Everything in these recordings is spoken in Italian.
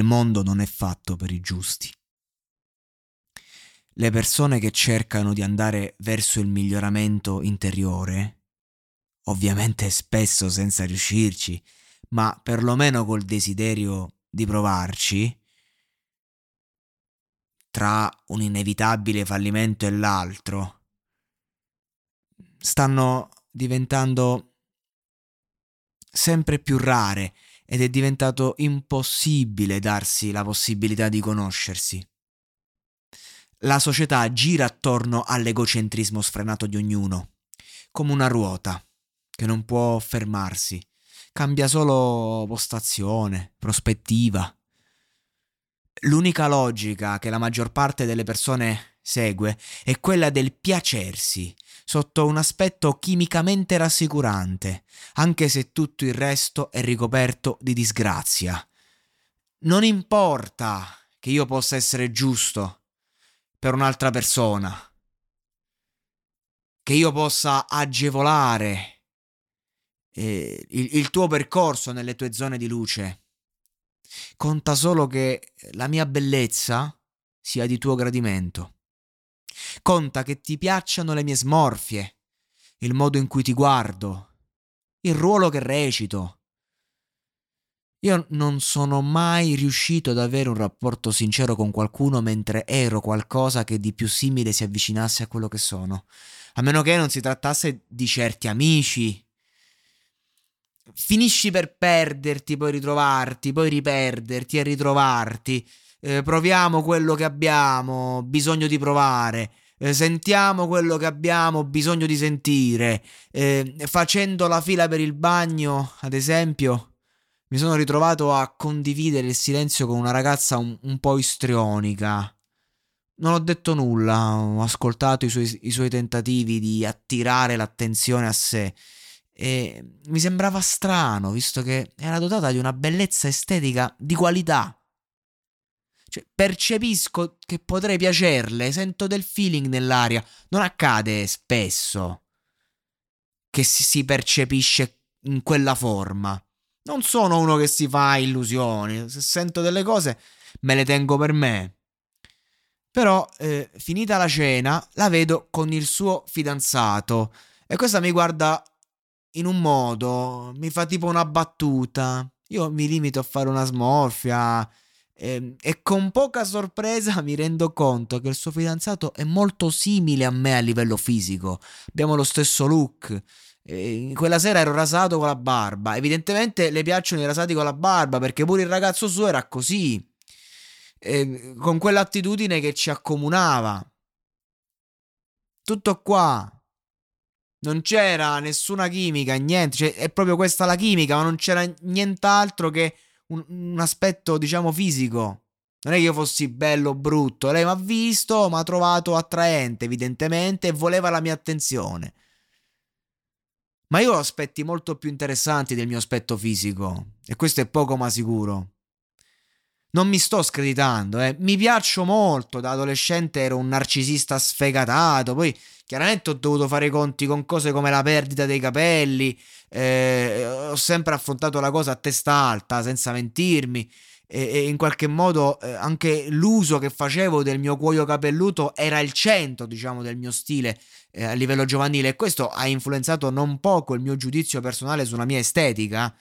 Il mondo non è fatto per i giusti. Le persone che cercano di andare verso il miglioramento interiore, ovviamente spesso senza riuscirci, ma perlomeno col desiderio di provarci, tra un inevitabile fallimento e l'altro, stanno diventando sempre più rare ed è diventato impossibile darsi la possibilità di conoscersi. La società gira attorno all'egocentrismo sfrenato di ognuno, come una ruota che non può fermarsi, cambia solo postazione, prospettiva. L'unica logica che la maggior parte delle persone segue è quella del piacersi, sotto un aspetto chimicamente rassicurante, anche se tutto il resto è ricoperto di disgrazia. Non importa che io possa essere giusto per un'altra persona, che io possa agevolare eh, il, il tuo percorso nelle tue zone di luce. Conta solo che la mia bellezza sia di tuo gradimento. Conta che ti piacciono le mie smorfie, il modo in cui ti guardo, il ruolo che recito. Io non sono mai riuscito ad avere un rapporto sincero con qualcuno mentre ero qualcosa che di più simile si avvicinasse a quello che sono, a meno che non si trattasse di certi amici. Finisci per perderti, poi ritrovarti, poi riperderti e ritrovarti eh, proviamo quello che abbiamo, bisogno di provare. Eh, sentiamo quello che abbiamo, bisogno di sentire. Eh, facendo la fila per il bagno, ad esempio, mi sono ritrovato a condividere il silenzio con una ragazza un, un po' istrionica. Non ho detto nulla, ho ascoltato i suoi, i suoi tentativi di attirare l'attenzione a sé e mi sembrava strano, visto che era dotata di una bellezza estetica di qualità. Cioè, percepisco che potrei piacerle, sento del feeling nell'aria. Non accade spesso che si, si percepisce in quella forma. Non sono uno che si fa illusioni. Se sento delle cose, me le tengo per me. Però, eh, finita la cena, la vedo con il suo fidanzato. E questa mi guarda in un modo, mi fa tipo una battuta. Io mi limito a fare una smorfia e, ehm, e, con poca sorpresa mi rendo conto che il suo fidanzato è molto simile a me a livello fisico. Abbiamo lo stesso look. E quella sera ero rasato con la barba. Evidentemente le piacciono i rasati con la barba perché pure il ragazzo suo era così. E, con quell'attitudine che ci accomunava. Tutto qua. Non c'era nessuna chimica, niente. Cioè, è proprio questa la chimica, ma non c'era nient'altro che un, un aspetto, diciamo, fisico. Non è che io fossi bello o brutto, lei mi ha visto, mi ha trovato attraente, evidentemente, e voleva la mia attenzione. Ma io ho aspetti molto più interessanti del mio aspetto fisico, e questo è poco ma sicuro. Non mi sto screditando, eh. mi piaccio molto. Da adolescente ero un narcisista sfegatato. Poi, chiaramente, ho dovuto fare i conti con cose come la perdita dei capelli. Eh, ho sempre affrontato la cosa a testa alta, senza mentirmi. E, e in qualche modo eh, anche l'uso che facevo del mio cuoio capelluto era il centro, diciamo, del mio stile eh, a livello giovanile. E questo ha influenzato non poco il mio giudizio personale sulla mia estetica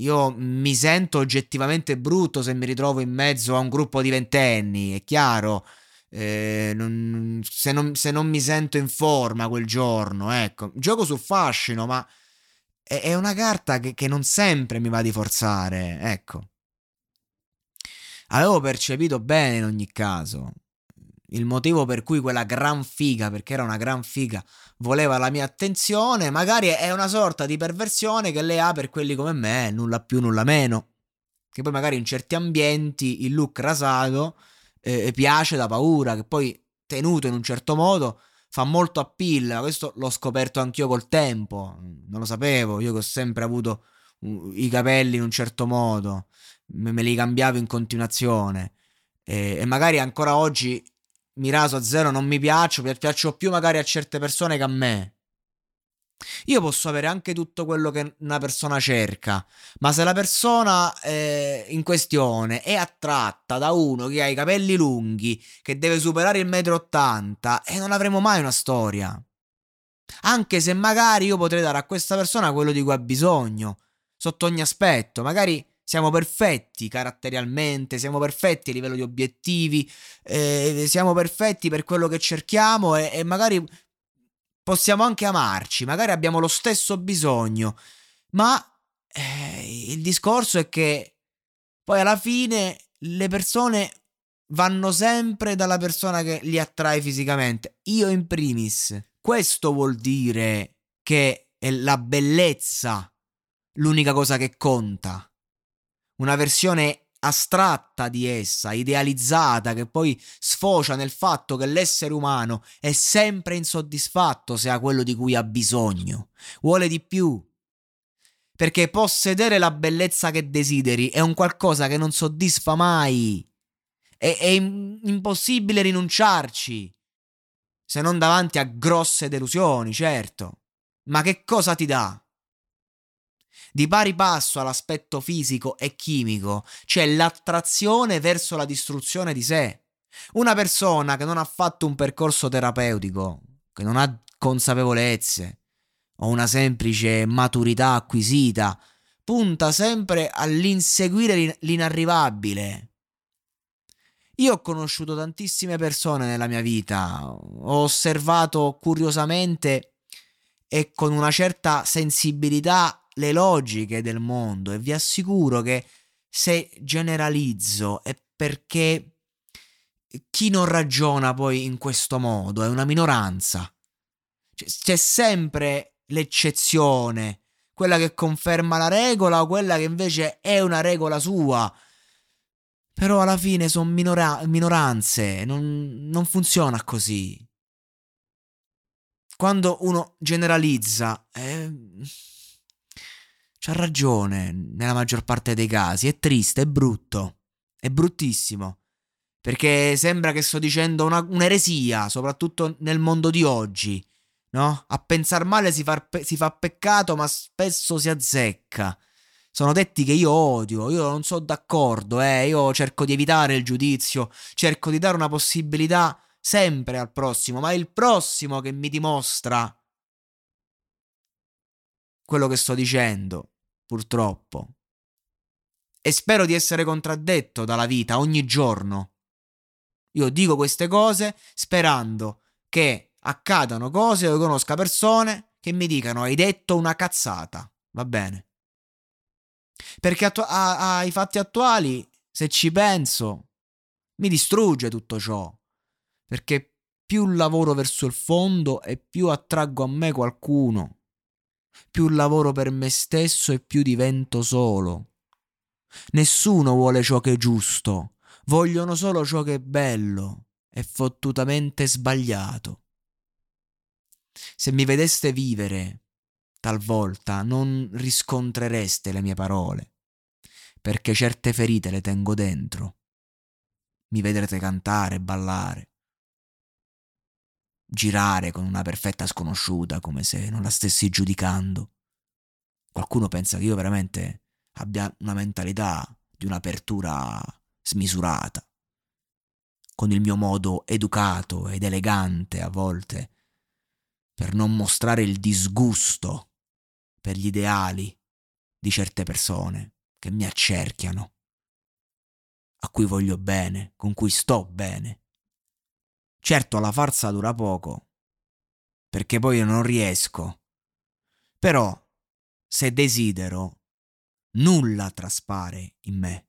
io mi sento oggettivamente brutto se mi ritrovo in mezzo a un gruppo di ventenni, è chiaro. Eh, non, se, non, se, non, mi sento in forma quel giorno, ecco, gioco su fascino, ma è, è una carta che, che, non sempre mi va di forzare, ecco. Avevo percepito bene in ogni caso il motivo per cui quella gran figa, perché era una gran figa, voleva la mia attenzione, magari è una sorta di perversione che lei ha per quelli come me, nulla più, nulla meno. Che poi magari in certi ambienti il look rasato eh, piace da paura, che poi tenuto in un certo modo fa molto appeal, questo l'ho scoperto anch'io col tempo, non lo sapevo, io che ho sempre avuto uh, i capelli in un certo modo, me, me li cambiavo in continuazione. E, e magari ancora oggi mi raso a zero, non mi piaccio, piaccio più magari a certe persone che a me. Io posso avere anche tutto quello che una persona cerca, ma se la persona eh, in questione è attratta da uno che ha i capelli lunghi, che deve superare il metro ottanta, e eh, non avremo mai una storia. Anche se magari io potrei dare a questa persona quello di cui ha bisogno, sotto ogni aspetto, magari siamo perfetti caratterialmente, siamo perfetti a livello di obiettivi, eh, siamo perfetti per quello che cerchiamo e, e magari possiamo anche amarci, magari abbiamo lo stesso bisogno, ma eh, il discorso è che poi alla fine le persone vanno sempre dalla persona che li attrae fisicamente. Io in primis. Questo vuol dire che è la bellezza l'unica cosa che conta una versione astratta di essa, idealizzata, che poi sfocia nel fatto che l'essere umano è sempre insoddisfatto se ha quello di cui ha bisogno, vuole di più. Perché possedere la bellezza che desideri è un qualcosa che non soddisfa mai. È, è impossibile rinunciarci, se non davanti a grosse delusioni, certo. Ma che cosa ti dà? Di pari passo all'aspetto fisico e chimico c'è l'attrazione verso la distruzione di sé. Una persona che non ha fatto un percorso terapeutico, che non ha consapevolezze o una semplice maturità acquisita, punta sempre all'inseguire l'inarrivabile. Io ho conosciuto tantissime persone nella mia vita, ho osservato curiosamente e con una certa sensibilità le logiche del mondo e vi assicuro che se generalizzo è perché chi non ragiona poi in questo modo è una minoranza. C'è sempre l'eccezione, quella che conferma la regola o quella che invece è una regola sua. Però alla fine sono minora- minoranze, non, non funziona così. Quando uno generalizza, eh, C'ha ragione nella maggior parte dei casi. È triste, è brutto. È bruttissimo. Perché sembra che sto dicendo una, un'eresia, soprattutto nel mondo di oggi. No? A pensar male si fa, si fa peccato, ma spesso si azzecca. Sono detti che io odio, io non sono d'accordo, eh, io cerco di evitare il giudizio, cerco di dare una possibilità sempre al prossimo, ma è il prossimo che mi dimostra quello che sto dicendo, purtroppo. E spero di essere contraddetto dalla vita ogni giorno. Io dico queste cose sperando che accadano cose o conosca persone che mi dicano hai detto una cazzata. Va bene. Perché attu- a- ai fatti attuali, se ci penso, mi distrugge tutto ciò. Perché più lavoro verso il fondo e più attraggo a me qualcuno più lavoro per me stesso e più divento solo. Nessuno vuole ciò che è giusto, vogliono solo ciò che è bello e fottutamente sbagliato. Se mi vedeste vivere, talvolta non riscontrereste le mie parole, perché certe ferite le tengo dentro. Mi vedrete cantare, ballare, girare con una perfetta sconosciuta come se non la stessi giudicando. Qualcuno pensa che io veramente abbia una mentalità di un'apertura smisurata, con il mio modo educato ed elegante a volte, per non mostrare il disgusto per gli ideali di certe persone che mi accerchiano, a cui voglio bene, con cui sto bene. Certo la farsa dura poco, perché poi io non riesco. Però, se desidero, nulla traspare in me.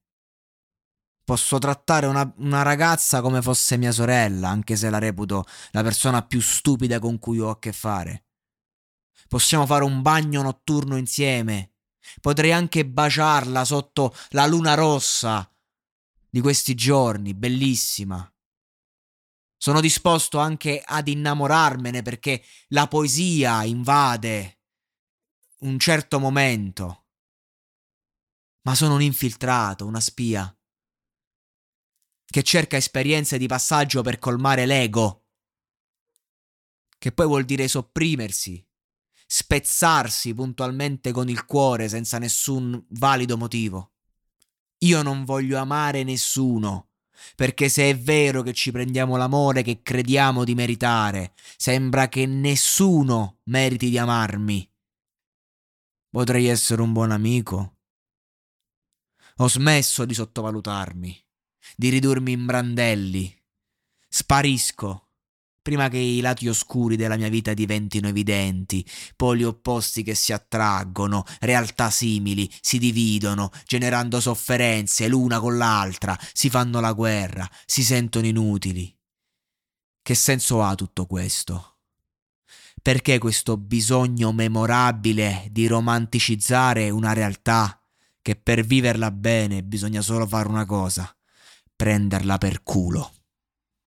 Posso trattare una, una, ragazza come fosse mia sorella, anche se la reputo la persona più stupida con cui ho a che fare. Possiamo fare un bagno notturno insieme. Potrei anche baciarla sotto la luna rossa di questi giorni, bellissima. Sono disposto anche ad innamorarmene perché la poesia invade un certo momento. Ma sono un infiltrato, una spia, che cerca esperienze di passaggio per colmare l'ego, che poi vuol dire sopprimersi, spezzarsi puntualmente con il cuore senza nessun valido motivo. Io non voglio amare nessuno, perché se è vero che ci prendiamo l'amore che crediamo di meritare, sembra che nessuno meriti di amarmi. Potrei essere un buon amico. Ho smesso di sottovalutarmi, di ridurmi in brandelli. Sparisco prima che i lati oscuri della mia vita diventino evidenti, poli opposti che si attraggono, realtà simili, si dividono, generando sofferenze l'una con l'altra, si fanno la guerra, si sentono inutili. Che senso ha tutto questo? Perché questo bisogno memorabile di romanticizzare una realtà che per viverla bene bisogna solo fare una cosa, prenderla per culo?